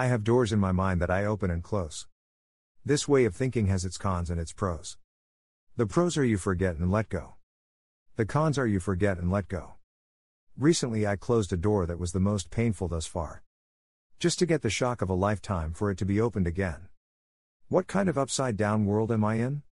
I have doors in my mind that I open and close. This way of thinking has its cons and its pros. The pros are you forget and let go. The cons are you forget and let go. Recently, I closed a door that was the most painful thus far. Just to get the shock of a lifetime for it to be opened again. What kind of upside down world am I in?